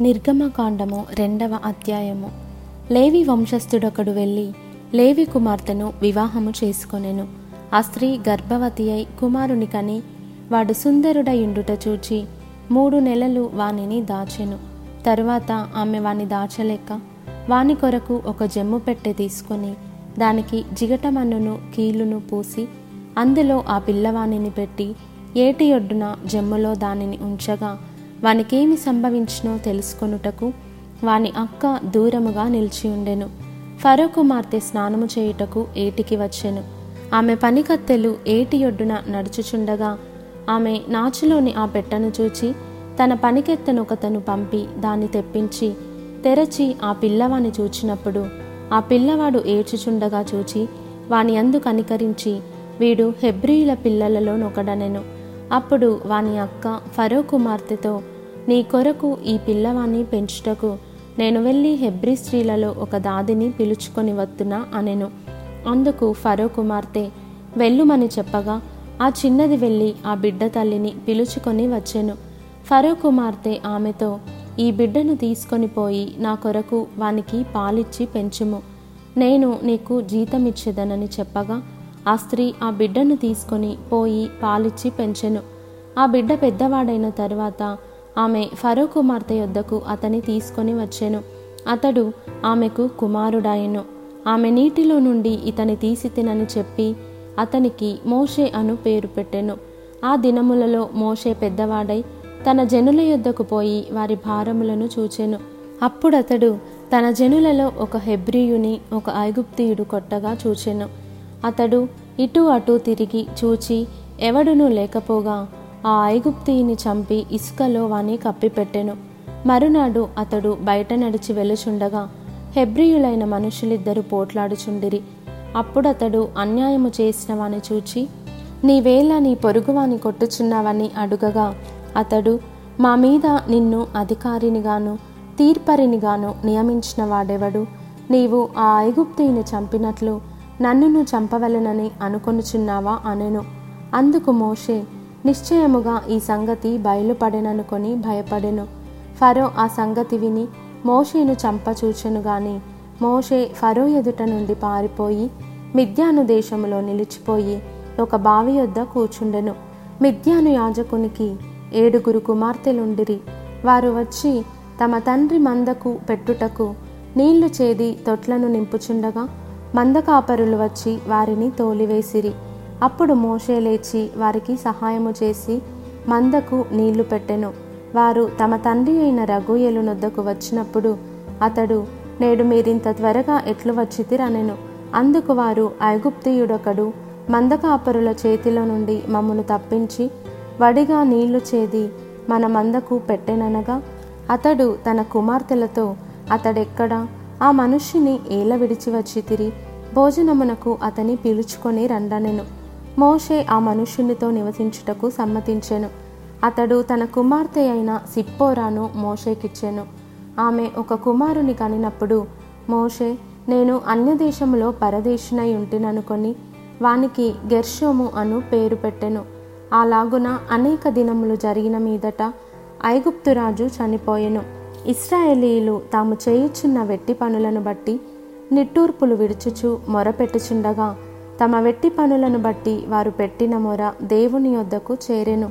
నిర్గమకాండము రెండవ అధ్యాయము. లేవి వంశస్థుడొకడు వెళ్ళి లేవి కుమార్తెను వివాహము చేసుకొనెను. ఆ స్త్రీ గర్భవతి అయి కుమారుని కని వాడు సుందరుడయుండుట చూచి మూడు నెలలు వానిని దాచెను. తరువాత ఆమె వాని దాచలేక వాని కొరకు ఒక జమ్ము పెట్టె తీసుకొని దానికి జిగటమన్నును కీలును పూసి అందులో ఆ పిల్లవానిని పెట్టి ఏటి ఒడ్డున జమ్ములో దానిని ఉంచగా వానికేమి సంభవించినో తెలుసుకొనుటకు వాని అక్క దూరముగా నిలిచి ఉండెను. ఫరో కుమార్తె స్నానము చేయుటకు ఏటికి వచ్చెను. ఆమె పనికత్తెలు ఏటి ఒడ్డున నడుచుచుండగా ఆమె నాచులోని ఆ పెట్టెను చూచి తన పనికెత్తను ఒకతను పంపి దాన్ని తెప్పించి తెరచి ఆ పిల్లవాని చూచినప్పుడు ఆ పిల్లవాడు ఏడ్చుచుండగా చూచి వాని అందు కనికరించి వీడు హెబ్రియుల పిల్లలలోనొకడనెను. అప్పుడు వాని అక్క ఫరో కుమార్తెతో నీ కొరకు ఈ పిల్లవాన్ని పెంచుటకు నేను వెళ్ళి హెబ్రి స్త్రీలలో ఒక దాదిని పిలుచుకొని వత్తునా అనెను. అందుకు ఫరో కుమార్తె వెళ్ళుమని చెప్పగా ఆ చిన్నది వెళ్ళి ఆ బిడ్డ తల్లిని పిలుచుకొని వచ్చెను ఫరో కుమార్తె ఆమెతో ఈ బిడ్డను తీసుకొని పోయి నా కొరకు వానికి పాలిచ్చి పెంచుము. నేను నీకు జీతమిచ్చేదనని చెప్పగా ఆ స్త్రీ ఆ బిడ్డను తీసుకొని పోయి పాలిచ్చి పెంచెను. ఆ బిడ్డ పెద్దవాడైన తరువాత ఆమె ఫరో కుమార్తె యొద్దకు అతని తీసుకొని వచ్చెను. అతడు ఆమెకు కుమారుడాయెను. ఆమె నీటిలో నుండి ఇతని తీసి తినని చెప్పి అతనికి మోషే అను పేరు పెట్టెను. ఆ దినములలో మోషే పెద్దవాడై తన జనుల యొద్దకు పోయి వారి భారములను చూచెను. అప్పుడతడు తన జనులలో ఒక హెబ్రియుని ఒక ఐగుప్తియుడు కొట్టగా చూచెను. అతడు ఇటు అటు తిరిగి చూచి ఎవడునూ లేకపోగా ఆ ఐగుప్తిని చంపి ఇసుకలో వాని కప్పిపెట్టెను. మరునాడు అతడు బయట నడిచి వెలుచుండగా హెబ్రియులైన మనుషులిద్దరు పోట్లాడుచుండిరి. అప్పుడతడు అన్యాయము చేసిన వాని చూచి నీవేళ నీ పొరుగువాని కొట్టుచున్నావని అడుగగా అతడు మా మీద నిన్ను అధికారినిగాను తీర్పరినిగాను నియమించిన వాడెవడు? నీవు ఆ ఐగుప్తిని చంపినట్లు నన్నును చంపవలెనని అనుకొనుచున్నావా అనెను. అందుకు మోషే నిశ్చయముగా ఈ సంగతి బయలుపడెననుకొని భయపడెను. ఫరో ఆ సంగతి విని మోషేను చంపచూచెను గాని మోషే ఫరో ఎదుట నుండి పారిపోయి మిథ్యాను దేశములో నిలిచిపోయి ఒక బావి యొద్ద కూర్చుండెను. మిథ్యాను యాజకునికి ఏడుగురు కుమార్తెలుండిరి. వారు వచ్చి తమ తండ్రి మందకు పెట్టుటకు నీళ్ళు చేది తొట్లను నింపుచుండగా మందకాపరులు వచ్చి వారిని తోలివేసిరి. అప్పుడు మోషే లేచి వారికి సహాయము చేసి మందకు నీళ్ళు పెట్టెను. వారు తమ తండ్రి అయిన రఘుయలు నొద్దకు వచ్చినప్పుడు అతడు నేడు మీరింత త్వరగా ఎట్లు వచ్చితిరనెను. అందుకు వారు ఐగుప్తియుడొకడు మందకాపరుల చేతిలో నుండి మమ్మను తప్పించి వడిగా నీళ్ళు చేది మన మందకు పెట్టెననగా అతడు తన కుమార్తెలతో అతడెక్కడా? ఆ మనుష్యుని ఏల విడిచి వచ్చి తిరి భోజనమునకు అతని పిలుచుకొని రండనెను మోషే ఆ మనుష్యునితో నివసించుటకు సమ్మతించెను. అతడు తన కుమార్తె అయిన సిప్పోరాను మోషేకిచ్చెను. ఆమె ఒక కుమారుని కనినప్పుడు మోషే నేను అన్యదేశంలో పరదేశినై ఉంటిననుకొని వానికి గెర్షోము అను పేరు పెట్టెను. అలాగున అనేక దినములు జరిగిన మీదట ఐగుప్తురాజు చనిపోయెను. ఇస్రాయేలీలు తాము చేయుచున్న వెట్టి పనులను బట్టి నిట్టూర్పులు విడుచుచు మొరపెట్టుచుండగా తమ వెట్టి పనులను బట్టి వారు పెట్టిన మొర దేవుని యొద్దకు చేరెను.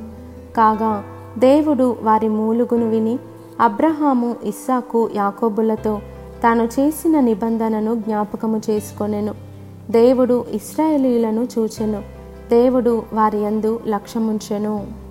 కాగా దేవుడు వారి మూలుగును విని అబ్రహాము ఇస్సాకు యాకోబులతో తాను చేసిన నిబంధనను జ్ఞాపకము చేసుకొనెను. దేవుడు ఇస్రాయేలీలను చూచెను. దేవుడు వారి యందు లక్ష్యముంచెను.